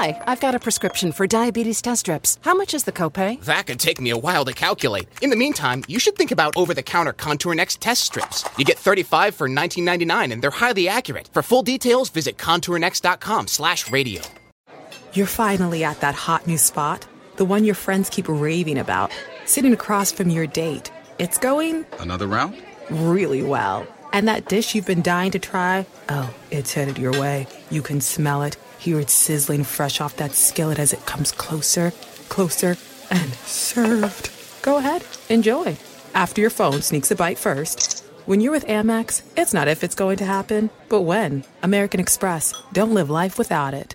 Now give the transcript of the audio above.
Hi, I've got a prescription for diabetes test strips. How much is the copay? That could take me a while to calculate. In the meantime, you should think about over-the-counter Contour Next test strips. You get 35 for 19.99 and they're highly accurate. For full details, visit contournext.com/radio. You're finally at that hot new spot, the one your friends keep raving about, sitting across from your date. It's going Another round? really well. And that dish you've been dying to try, oh, it's headed your way. You can smell it, hear it sizzling fresh off that skillet as it comes closer, closer, and served. Go ahead, enjoy. After your phone sneaks a bite first. When you're with Amex, it's not if it's going to happen, but when. American Express. Don't live life without it.